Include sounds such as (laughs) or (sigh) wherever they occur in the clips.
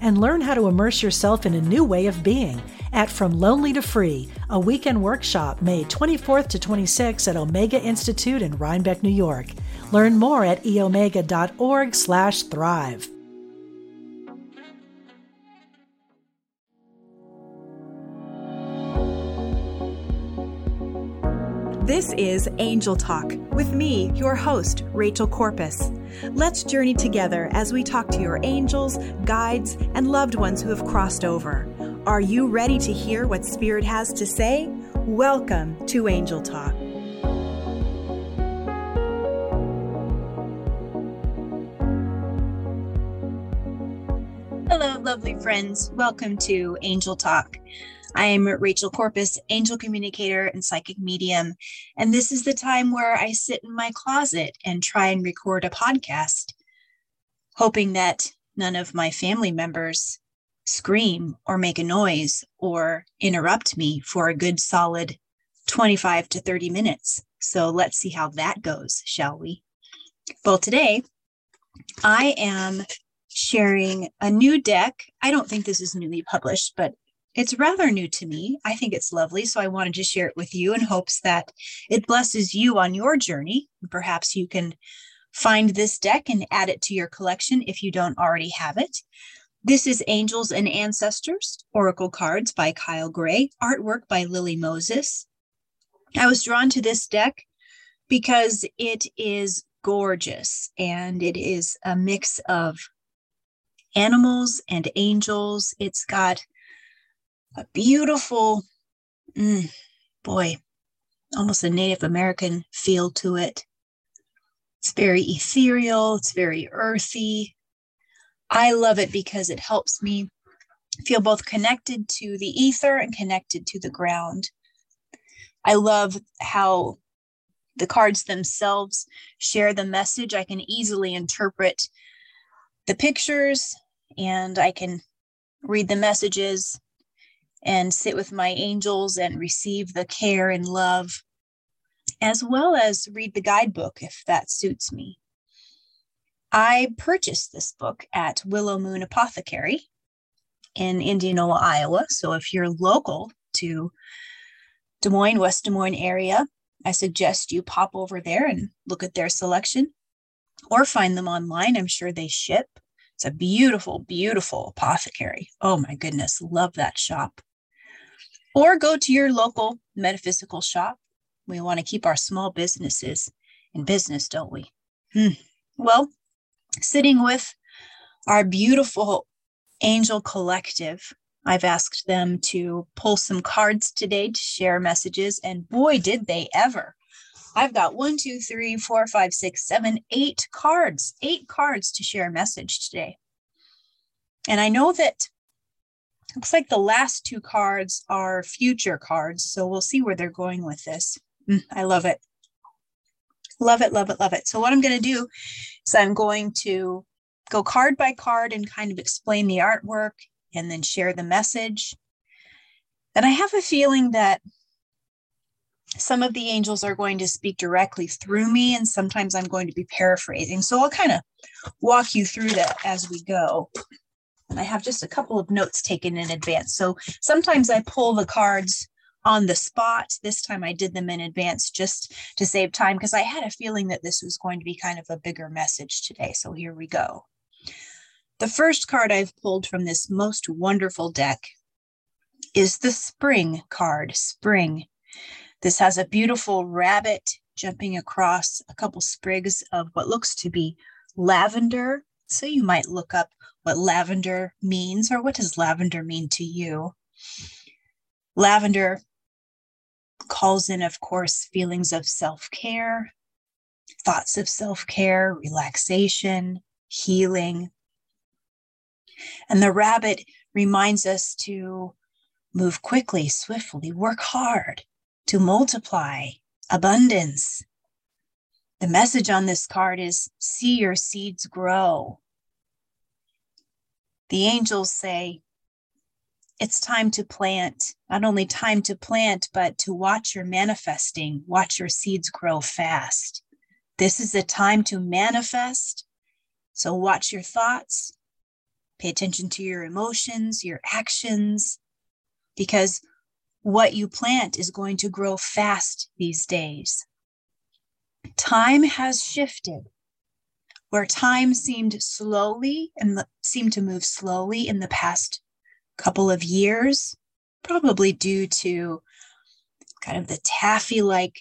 and learn how to immerse yourself in a new way of being at From Lonely to Free, a weekend workshop May 24th to 26th at Omega Institute in Rhinebeck, New York. Learn more at eomega.org This is Angel Talk with me, your host, Rachel Corpus. Let's journey together as we talk to your angels, guides, and loved ones who have crossed over. Are you ready to hear what Spirit has to say? Welcome to Angel Talk. Hello, lovely friends. Welcome to Angel Talk. I am Rachel Corpus, angel communicator and psychic medium. And this is the time where I sit in my closet and try and record a podcast, hoping that none of my family members scream or make a noise or interrupt me for a good solid 25 to 30 minutes. So let's see how that goes, shall we? Well, today I am sharing a new deck. I don't think this is newly published, but it's rather new to me. I think it's lovely. So I wanted to share it with you in hopes that it blesses you on your journey. Perhaps you can find this deck and add it to your collection if you don't already have it. This is Angels and Ancestors, Oracle Cards by Kyle Gray, artwork by Lily Moses. I was drawn to this deck because it is gorgeous and it is a mix of animals and angels. It's got a beautiful, mm, boy, almost a Native American feel to it. It's very ethereal, it's very earthy. I love it because it helps me feel both connected to the ether and connected to the ground. I love how the cards themselves share the message. I can easily interpret the pictures and I can read the messages and sit with my angels and receive the care and love, as well as read the guidebook if that suits me. I purchased this book at Willow Moon Apothecary in Indianola, Iowa. So if you're local to Des Moines, West Des Moines area, I suggest you pop over there and look at their selection or find them online. I'm sure they ship. It's a beautiful, beautiful apothecary. Oh my goodness, love that shop or go to your local metaphysical shop. We want to keep our small businesses in business, don't we? Hmm. Well, sitting with our beautiful angel collective, I've asked them to pull some cards today to share messages, and boy, did they ever! I've got one, two, three, four, five, six, seven, eight cards, eight cards to share a message today. And I know that Looks like the last two cards are future cards. So we'll see where they're going with this. Mm, I love it. Love it, love it, love it. So what I'm going to do is I'm going to go card by card and kind of explain the artwork and then share the message. And I have a feeling that some of the angels are going to speak directly through me, and sometimes I'm going to be paraphrasing. So I'll kind of walk you through that as we go. I have just a couple of notes taken in advance. So sometimes I pull the cards on the spot. This time I did them in advance just to save time because I had a feeling that this was going to be kind of a bigger message today. So here we go. The first card I've pulled from this most wonderful deck is the Spring card, Spring. This has a beautiful rabbit jumping across a couple sprigs of what looks to be lavender. So you might look up what lavender means or what does lavender mean to you. Lavender calls in, of course, feelings of self care, thoughts of self care, relaxation, healing. And the rabbit reminds us to move quickly, swiftly, work hard, to multiply, abundance. The message on this card is see your seeds grow. The angels say, it's time to plant, not only time to plant, but to watch your manifesting, watch your seeds grow fast. This is a time to manifest. So watch your thoughts, pay attention to your emotions, your actions, because what you plant is going to grow fast these days. Time has shifted. Where time seemed slowly and seemed to move slowly in the past couple of years, probably due to kind of the taffy like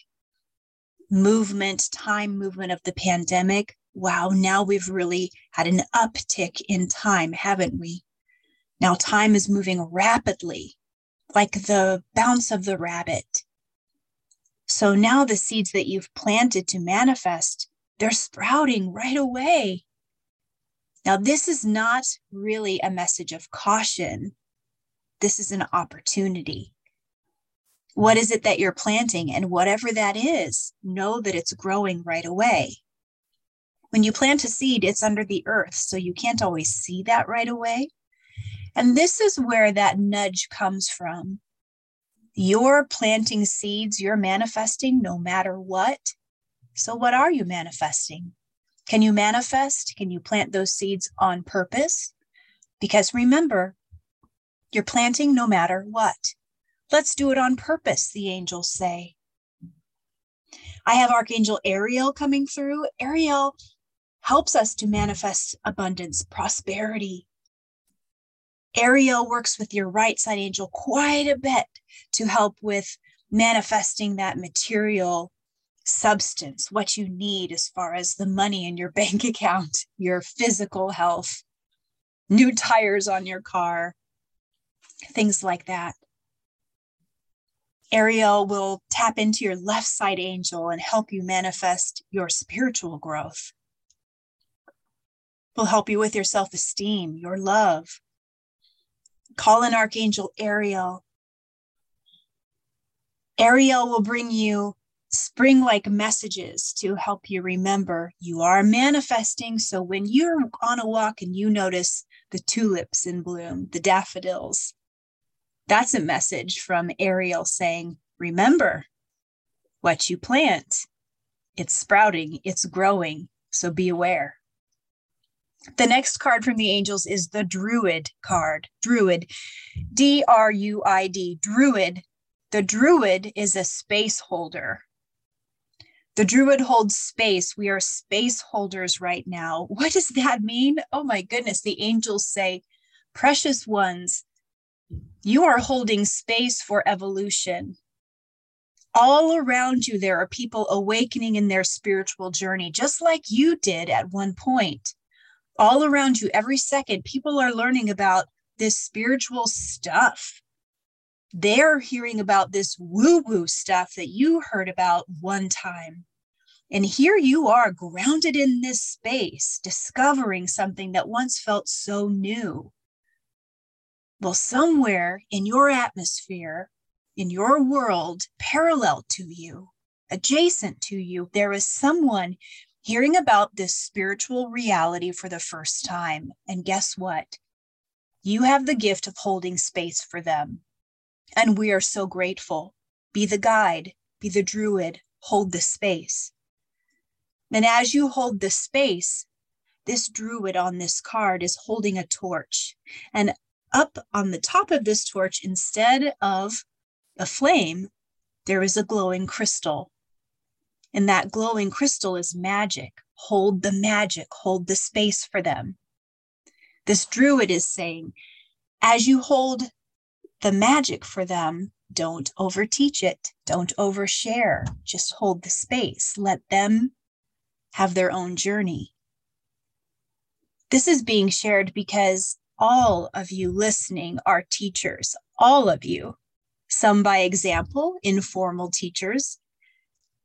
movement, time movement of the pandemic. Wow, now we've really had an uptick in time, haven't we? Now time is moving rapidly, like the bounce of the rabbit. So now the seeds that you've planted to manifest, they're sprouting right away. Now, this is not really a message of caution this is an opportunity. What is it that you're planting? And whatever that is, know that it's growing right away. When you plant a seed, it's under the earth, so you can't always see that right away. And this is where that nudge comes from. You're planting seeds, you're manifesting no matter what. So, what are you manifesting? Can you manifest? Can you plant those seeds on purpose? Because remember, you're planting no matter what. Let's do it on purpose, the angels say. I have Archangel Ariel coming through. Ariel helps us to manifest abundance, prosperity. Ariel works with your right side angel quite a bit to help with manifesting that material substance, what you need as far as the money in your (laughs) bank account, your physical health, new tires on your car, things like that. Ariel will tap into your left side angel and help you manifest your spiritual growth. Will help you with your self esteem, your love. Call an Archangel Ariel. Ariel will bring you spring like messages to help you remember you are manifesting. So when you're on a walk and you notice the tulips in bloom, the daffodils, that's a message from Ariel saying, remember what you plant. It's sprouting, it's growing, so be aware. The next card from the angels is the Druid card. Druid, D R U I D, Druid. The Druid is a space holder. The Druid holds space. We are space holders right now. (laughs) What does that mean? Oh my goodness. The angels say, precious ones, you are holding space for evolution. All around you, there are people awakening in their spiritual journey, just like you did at one point. All around you, every second, people are learning about this spiritual stuff. They're hearing about this woo woo stuff that you heard about one time. And here you are, grounded in this space, discovering something that once felt so new. Well, somewhere in your atmosphere, in your world, parallel to you, adjacent to you, there is someone hearing about this spiritual reality for the first time. And guess what? You have the gift of holding space for them. And we are so grateful. Be the guide, be the druid, hold the space. And as you hold the space, this druid on this card is holding a torch. And up on the top of this torch, instead of a flame, there is a glowing crystal. And that glowing crystal is magic. Hold the magic, hold the space for them. This druid is saying, as you hold the magic for them, don't overteach it, don't overshare, just hold the space. Let them have their own journey. This is being shared because all of you listening are teachers, all of you. Some by example, informal teachers.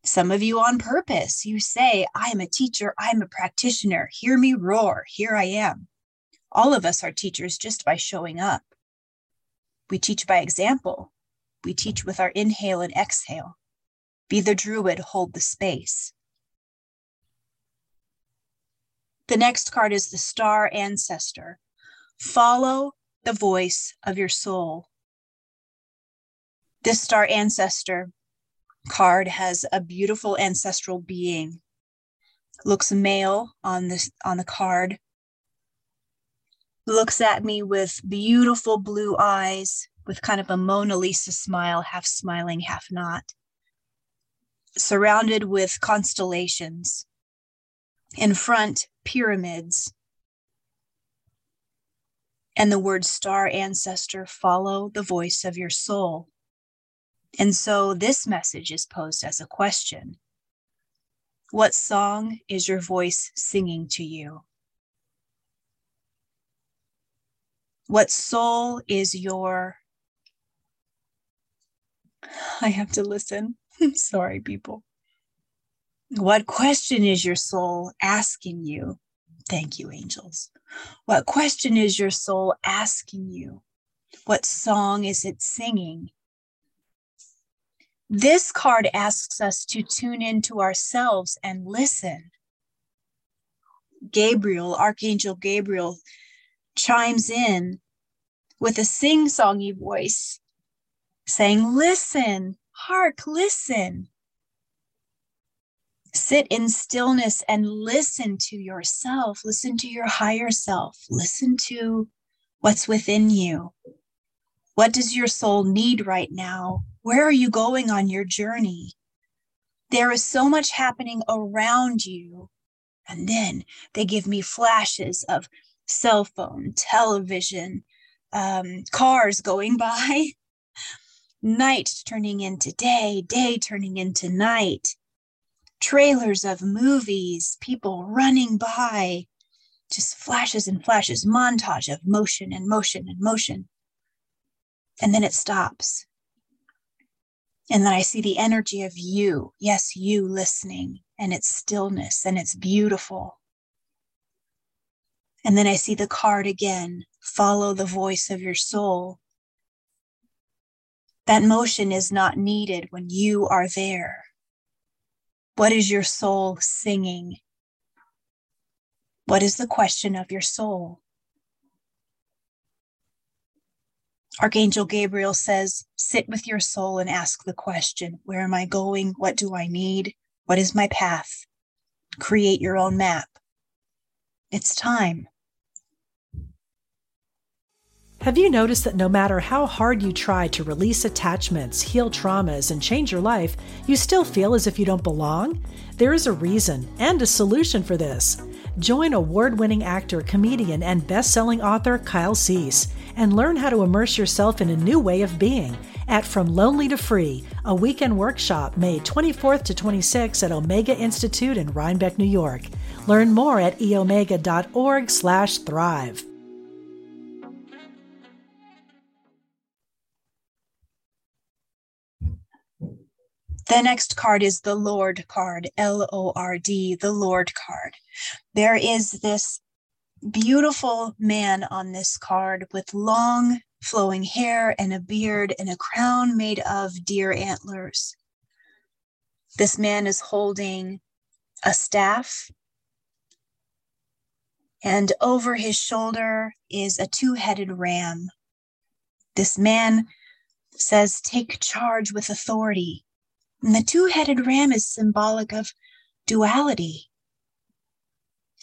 Some of you on purpose. You say, I'm a teacher, I'm a practitioner. Hear me roar. Here I am. All of us are teachers just by showing up. We teach by example. We teach with our inhale and exhale. Be the druid, hold the space. The next card is the star ancestor. Follow the voice of your soul. This star ancestor card has a beautiful ancestral being. Looks male on this on the card. Looks at me with beautiful blue eyes, with kind of a Mona Lisa smile, half smiling, half not. Surrounded with constellations. In front, pyramids. And the word star ancestor follow the voice of your soul. And so this message is posed as a question What song is your voice singing to you? What soul is your. I have to listen. (laughs) Sorry, people. What question is your soul asking you? Thank you, angels. What question is your soul asking you? What song is it singing? This card asks us to tune into ourselves and listen. Gabriel, Archangel Gabriel, chimes in with a sing songy voice saying, Listen, hark, listen. Sit in stillness and listen to yourself. Listen to your higher self. Listen to what's within you. What does your soul need right now? Where are you going on your journey? There is so much happening around you. And then they give me flashes of cell phone, television, um, cars going (laughs) by, night turning into day, day turning into night, trailers of movies, people running by, just flashes and flashes, montage of motion and motion and motion. And then it stops. And then I see the energy of you, yes, you listening, and its stillness, and it's beautiful. And then I see the card again follow the voice of your soul. That motion is not needed when you are there. What is your soul singing? What is the question of your soul? Archangel Gabriel says, Sit with your soul and ask the question Where am I going? What do I need? What is my path? Create your own map. It's time. Have you noticed that no matter how hard you try to release attachments, heal traumas, and change your life, you still feel as if you don't belong? There is a reason and a solution for this. Join award winning actor, comedian, and best selling author Kyle Cease and learn how to immerse yourself in a new way of being at From Lonely to Free, a weekend workshop May 24th to 26th at Omega Institute in Rhinebeck, New York. Learn more at eomega.org/thrive. The next card is the Lord card, L O R D, the Lord card. There is this beautiful man on this card with long flowing hair and a beard and a crown made of deer antlers. This man is holding a staff, and over his shoulder is a two headed ram. This man says, Take charge with authority. And the two headed ram is symbolic of duality.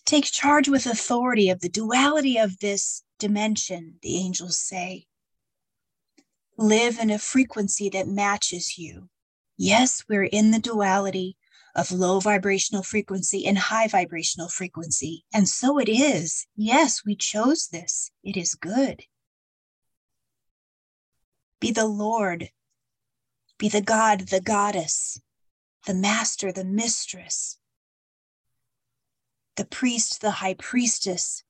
Take charge with authority of the duality of this dimension, the angels say. Live in a frequency that matches you. Yes, we're in the duality of low vibrational frequency and high vibrational frequency. And so it is. Yes, we chose this. It is good. Be the Lord be the god, the goddess, the master, the mistress, the priest, the high priestess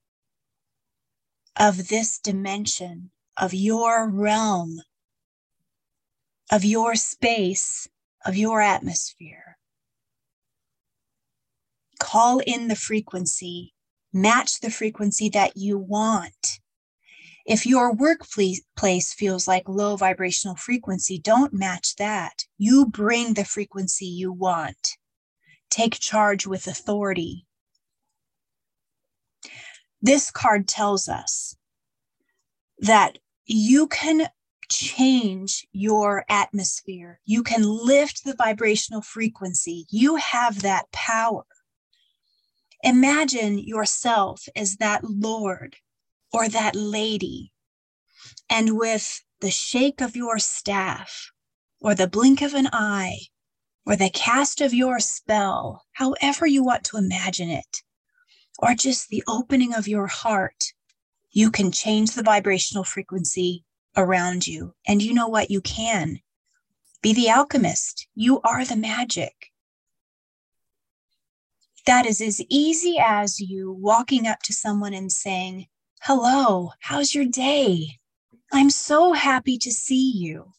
of this dimension, of your realm, of your space, of your atmosphere. Call in the frequency, match the frequency that you want If your workplace feels like low vibrational frequency, don't match that. You bring the frequency you want. Take charge with authority. This card tells us that you can change your atmosphere. You can lift the vibrational frequency. You have that power. Imagine yourself as that Lord or that lady, and with the shake of your staff, or the blink of an eye, or the cast of your spell, however you want to imagine it, or just the opening of your heart, you can change the vibrational frequency around you. And you know what? You can be the alchemist. You are the magic. That is as easy as you walking up to someone and saying, Hello, how's your day? I'm so happy to see you.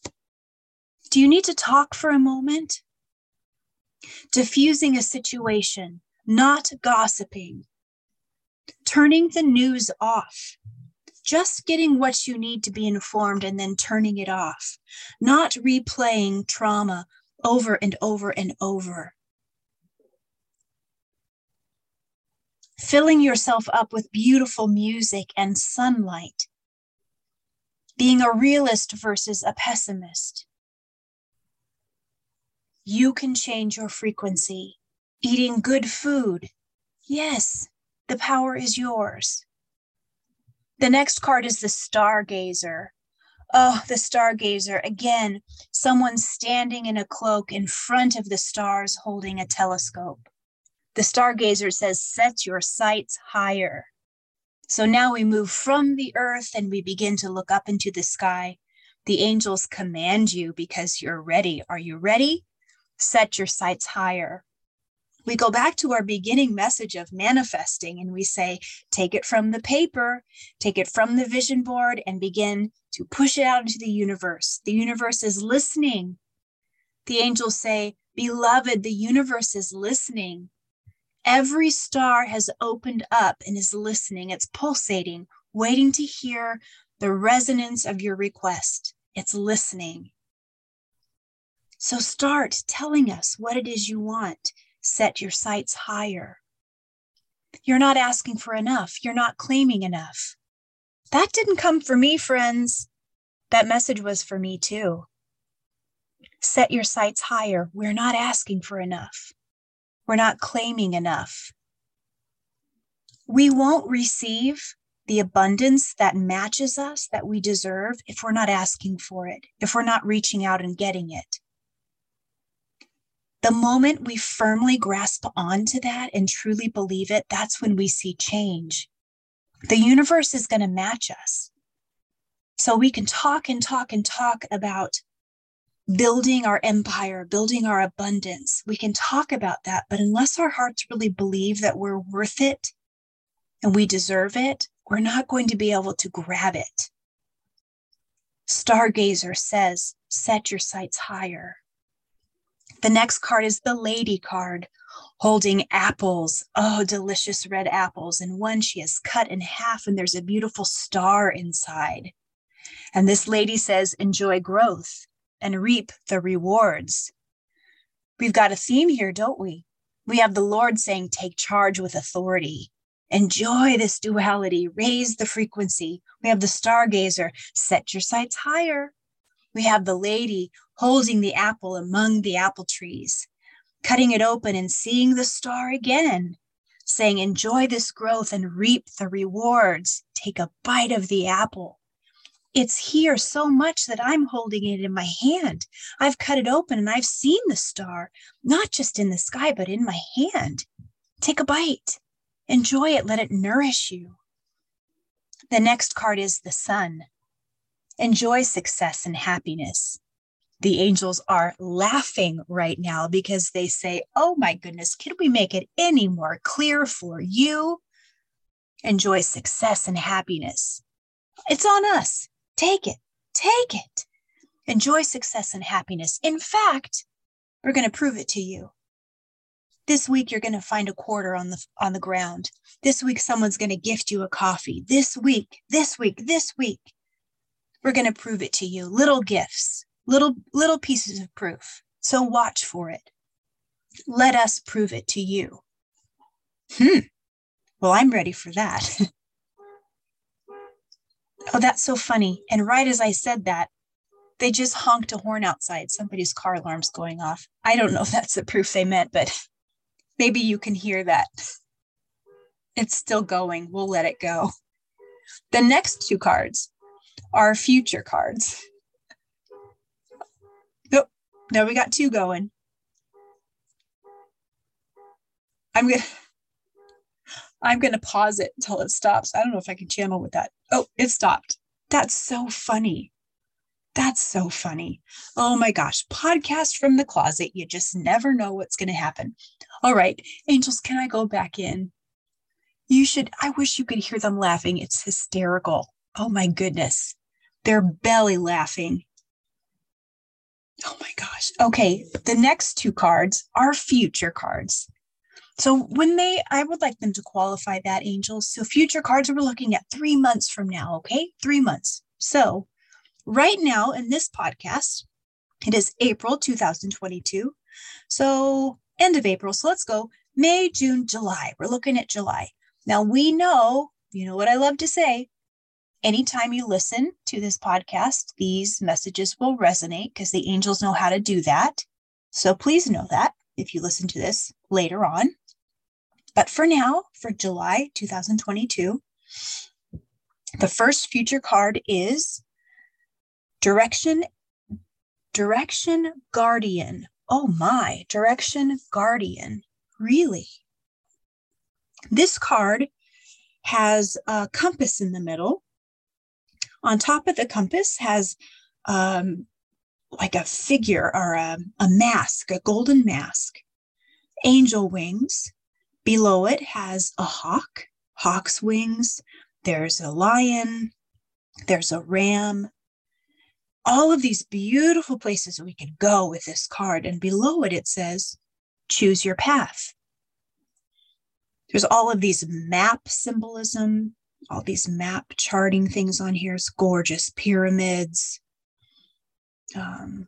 Do you need to talk for a moment? Diffusing a situation, not gossiping. Turning the news off. Just getting what you need to be informed and then turning it off. Not replaying trauma over and over and over. filling yourself up with beautiful music and sunlight, being a realist versus a pessimist. You can change your frequency. Eating good food. Yes, the power is yours. The next card is the stargazer. Oh, the stargazer. Again, someone standing in a cloak in front of the stars holding a telescope. The stargazer says, set your sights higher. So now we move from the earth and we begin to look up into the sky. The angels command you because you're ready. Are you ready? Set your sights higher. We go back to our beginning message of manifesting and we say, take it from the paper, take it from the vision board, and begin to push it out into the universe. The universe is listening. The angels say, Beloved, the universe is listening. Every star has opened up and is listening. It's pulsating, waiting to hear the resonance of your request. It's listening. So start telling us what it is you want. Set your sights higher. You're not asking for enough. You're not claiming enough. That didn't come for me, friends. That message was for me too. Set your sights higher. We're not asking for enough. We're not claiming enough. We won't receive the abundance that matches us that we deserve if we're not asking for it, if we're not reaching out and getting it. The moment we firmly grasp onto that and truly believe it, that's when we see change. The universe is going to match us. So we can talk and talk and talk about building our empire, building our abundance. We can talk about that, but unless our hearts really believe that we're worth it and we deserve it, we're not going to be able to grab it. Stargazer says, set your sights higher. The next card is the lady card holding apples. Oh, delicious red apples. And one she has cut in half, and there's a beautiful star inside. And this lady says, enjoy growth and reap the rewards. We've got a theme here, don't we? We have the Lord saying, take charge with authority. Enjoy this duality, raise the frequency. We have the stargazer, set your sights higher. We have the lady holding the apple among the apple trees, cutting it open and seeing the star again, saying, Enjoy this growth and reap the rewards. Take a bite of the apple it's here so much that I'm holding it in my hand. I've cut it open and I've seen the star, not just in the sky, but in my hand. Take a bite, enjoy it, let it nourish you. The next card is the sun. Enjoy success and happiness. The angels are laughing right now because they say, Oh my goodness, can we make it any more clear for you? Enjoy success and happiness. It's on us. Take it, take it. Enjoy success and happiness. In fact, we're going to prove it to you. This week you're going to find a quarter on the on the ground. This week someone's going to gift you a coffee. This week, this week, this week. We're going to prove it to you. Little gifts, little little pieces of proof. So watch for it. Let us prove it to you. Hmm. Well, I'm ready for that. (laughs) oh, that's so funny. And right as I said that, they just honked a horn outside. Somebody's car alarm's going off. I don't know if that's the proof they meant, but (laughs) maybe you can hear that. (laughs) It's still going. We'll let it go. The next two cards are future cards. Now we got two going. I'm gonna (laughs) I'm gonna pause it until it stops. I don't know if I can channel with that. Oh, it stopped. That's so funny. That's so funny. Oh my gosh, podcast from the closet. You just never know what's going to happen. All right, angels, can I go back in? You should, I wish you could hear them laughing. It's hysterical. Oh my goodness. They're belly laughing. Oh my gosh. Okay, the next two cards are future cards. So when they, I would like them to qualify that, angels. So future cards, we're looking at three months from now, okay? Three months. So right now in this podcast, it is April 2022. So end of April. So let's go May, June, July. We're looking at July. Now we know, you know what I love to say. Anytime you listen to this podcast, these messages will resonate because the angels know how to do that. So please know that if you listen to this later on. But for now, for July 2022, the first future card is Direction Direction Guardian. Oh my, Direction Guardian. Really? This card has a compass in the middle. On top of the compass has um, like a figure or a, a mask, a golden mask, angel wings. Below it has a hawk, hawk's wings. There's a lion. There's a ram all of these beautiful places we could go with this card. And below it, it says, choose your path. There's all of these map symbolism, all these map charting things on here. It's gorgeous pyramids, um,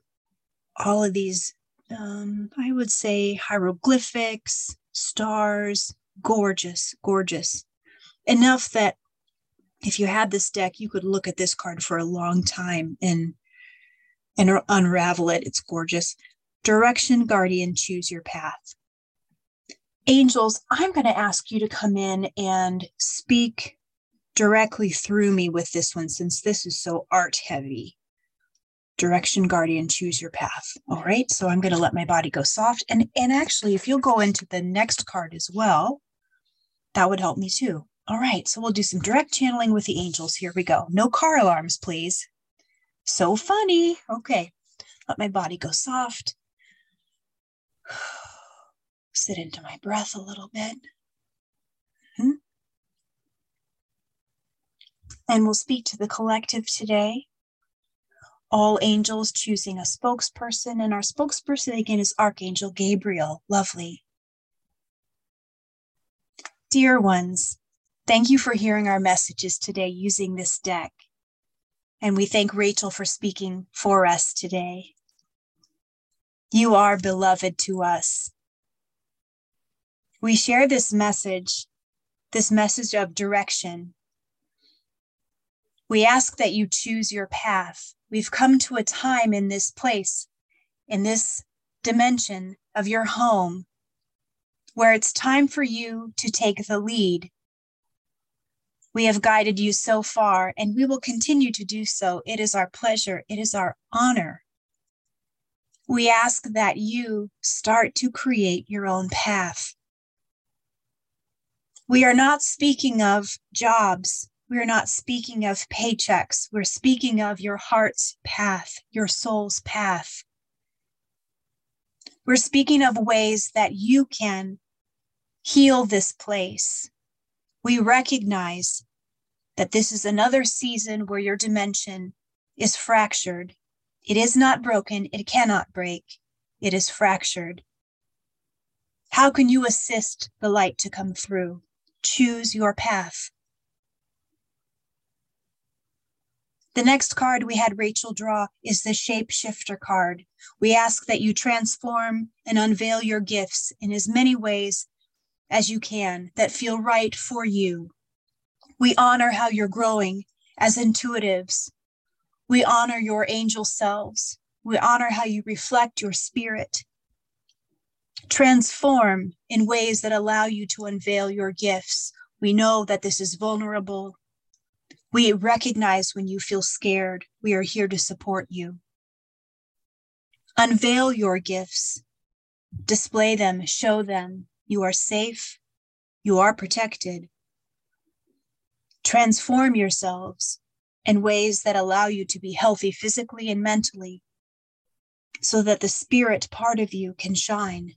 all of these, um, I would say, hieroglyphics, stars, gorgeous, gorgeous. Enough that if you had this deck, you could look at this card for a long time and and unravel it. It's gorgeous. Direction Guardian, choose your path. Angels, I'm going to ask you to come in and speak directly through me with this one since this is so art heavy. Direction Guardian, choose your path. All right. So I'm going to let my body go soft. And, and actually, if you'll go into the next card as well, that would help me too. All right. So we'll do some direct channeling with the angels. Here we go. No car alarms, please. So funny. Okay. Let my body go soft. (sighs) Sit into my breath a little bit. And we'll speak to the collective today. All angels choosing a spokesperson, and our spokesperson again is Archangel Gabriel. Lovely. Dear ones, thank you for hearing our messages today using this deck. And we thank Rachel for speaking for us today. You are beloved to us. We share this message, this message of direction. We ask that you choose your path. We've come to a time in this place, in this dimension of your home, where it's time for you to take the lead we have guided you so far, and we will continue to do so. It is our pleasure, it is our honor. We ask that you start to create your own path. We are not speaking of jobs. We are not speaking of paychecks. We're speaking of your heart's path, your soul's path. We're speaking of ways that you can heal this place, we recognize that this is another season where your dimension is fractured. It is not broken, it cannot break, it is fractured. How can you assist the light to come through? Choose your path. The next card we had Rachel draw is the Shapeshifter card. We ask that you transform and unveil your gifts in as many ways as you can that feel right for you. We honor how you're growing as intuitives. We honor your angel selves. We honor how you reflect your spirit. Transform in ways that allow you to unveil your gifts. We know that this is vulnerable we recognize when you feel scared. We are here to support you. Unveil your gifts, display them, show them. You are safe, you are protected. Transform yourselves in ways that allow you to be healthy physically and mentally so that the spirit part of you can shine.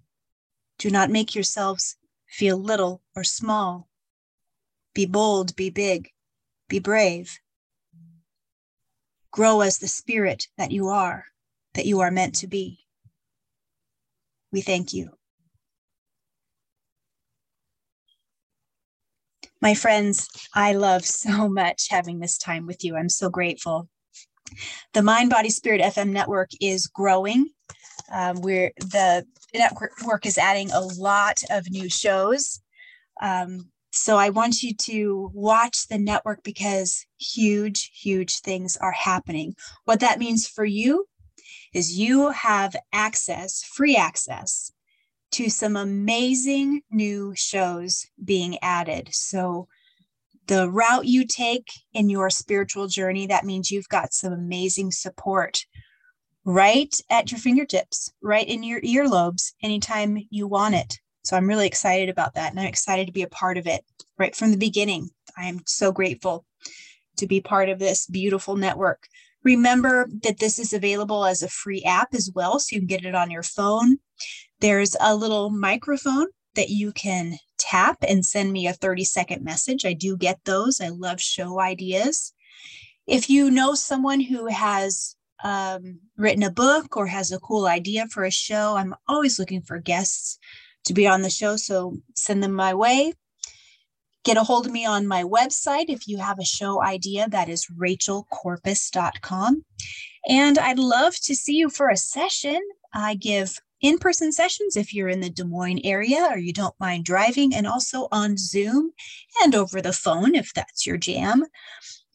Do not make yourselves feel little or small. Be bold, be big. Be brave. Grow as the spirit that you are, that you are meant to be. We thank you. My friends, I love (laughs) so much having this time with you. I'm so grateful. The Mind Body Spirit FM network is growing. Um, we're the network is adding a lot of new shows. Um, so I want you to watch the network because huge, huge things are happening. What that means for you is you have access, free access to some amazing new shows being added. So the route you take in your spiritual journey, that means you've got some amazing support right at your fingertips, right in your earlobes anytime you want it. So I'm really excited about that. And I'm excited to be a part of it right from the beginning. I am so grateful to be part of this beautiful network. Remember that this is available as a free app as well, so you can get it on your phone. There's a little microphone that you can tap and send me a 30 second message. I do get those. I love show ideas. If you know someone who has um, written a book or has a cool idea for a show, I'm always looking for guests to be on the show. So send them my way. Get a hold of me on my website if you have a show idea. That is rachelcorpus.com. And I'd love to see you for a session. I give in person sessions if you're in the Des Moines area or you don't mind driving, and also on Zoom and over the phone if that's your jam.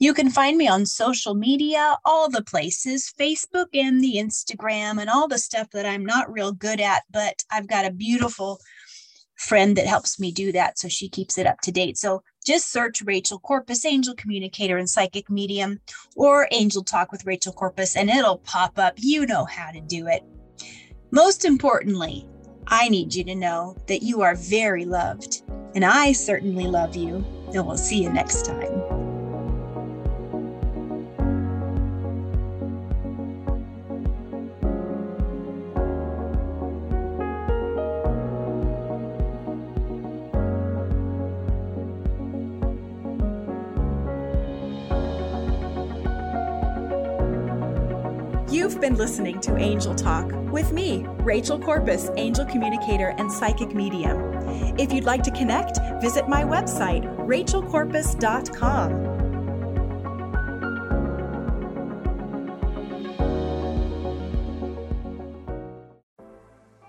You can find me on social media, all the places Facebook and the Instagram, and all the stuff that I'm not real good at, but I've got a beautiful friend that helps me do that. So she keeps it up to date. So just search Rachel Corpus, Angel Communicator and Psychic Medium, or Angel Talk with Rachel Corpus, and it'll pop up. You know how to do it. Most importantly, I need you to know that you are very loved, and I certainly love you. And we'll see you next time. Been listening to Angel Talk with me, Rachel Corpus, angel communicator and psychic medium. If you'd like to connect, visit my website, rachelcorpus.com.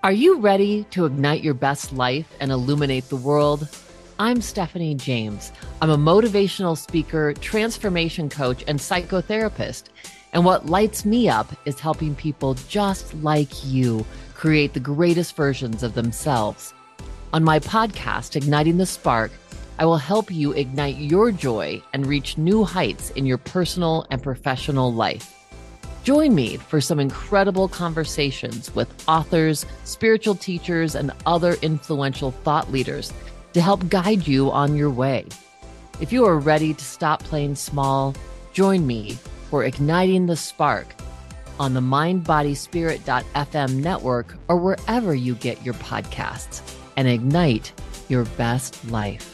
Are you ready to ignite your best life and illuminate the world? I'm Stephanie James. I'm a motivational speaker, transformation coach, and psychotherapist. And what lights me up is helping people just like you create the greatest versions of themselves. On my podcast, Igniting the Spark, I will help you ignite your joy and reach new heights in your personal and professional life. Join me for some incredible conversations with authors, spiritual teachers, and other influential thought leaders to help guide you on your way. If you are ready to stop playing small, join me for igniting the spark on the mindbodyspirit.fm network or wherever you get your podcasts and ignite your best life.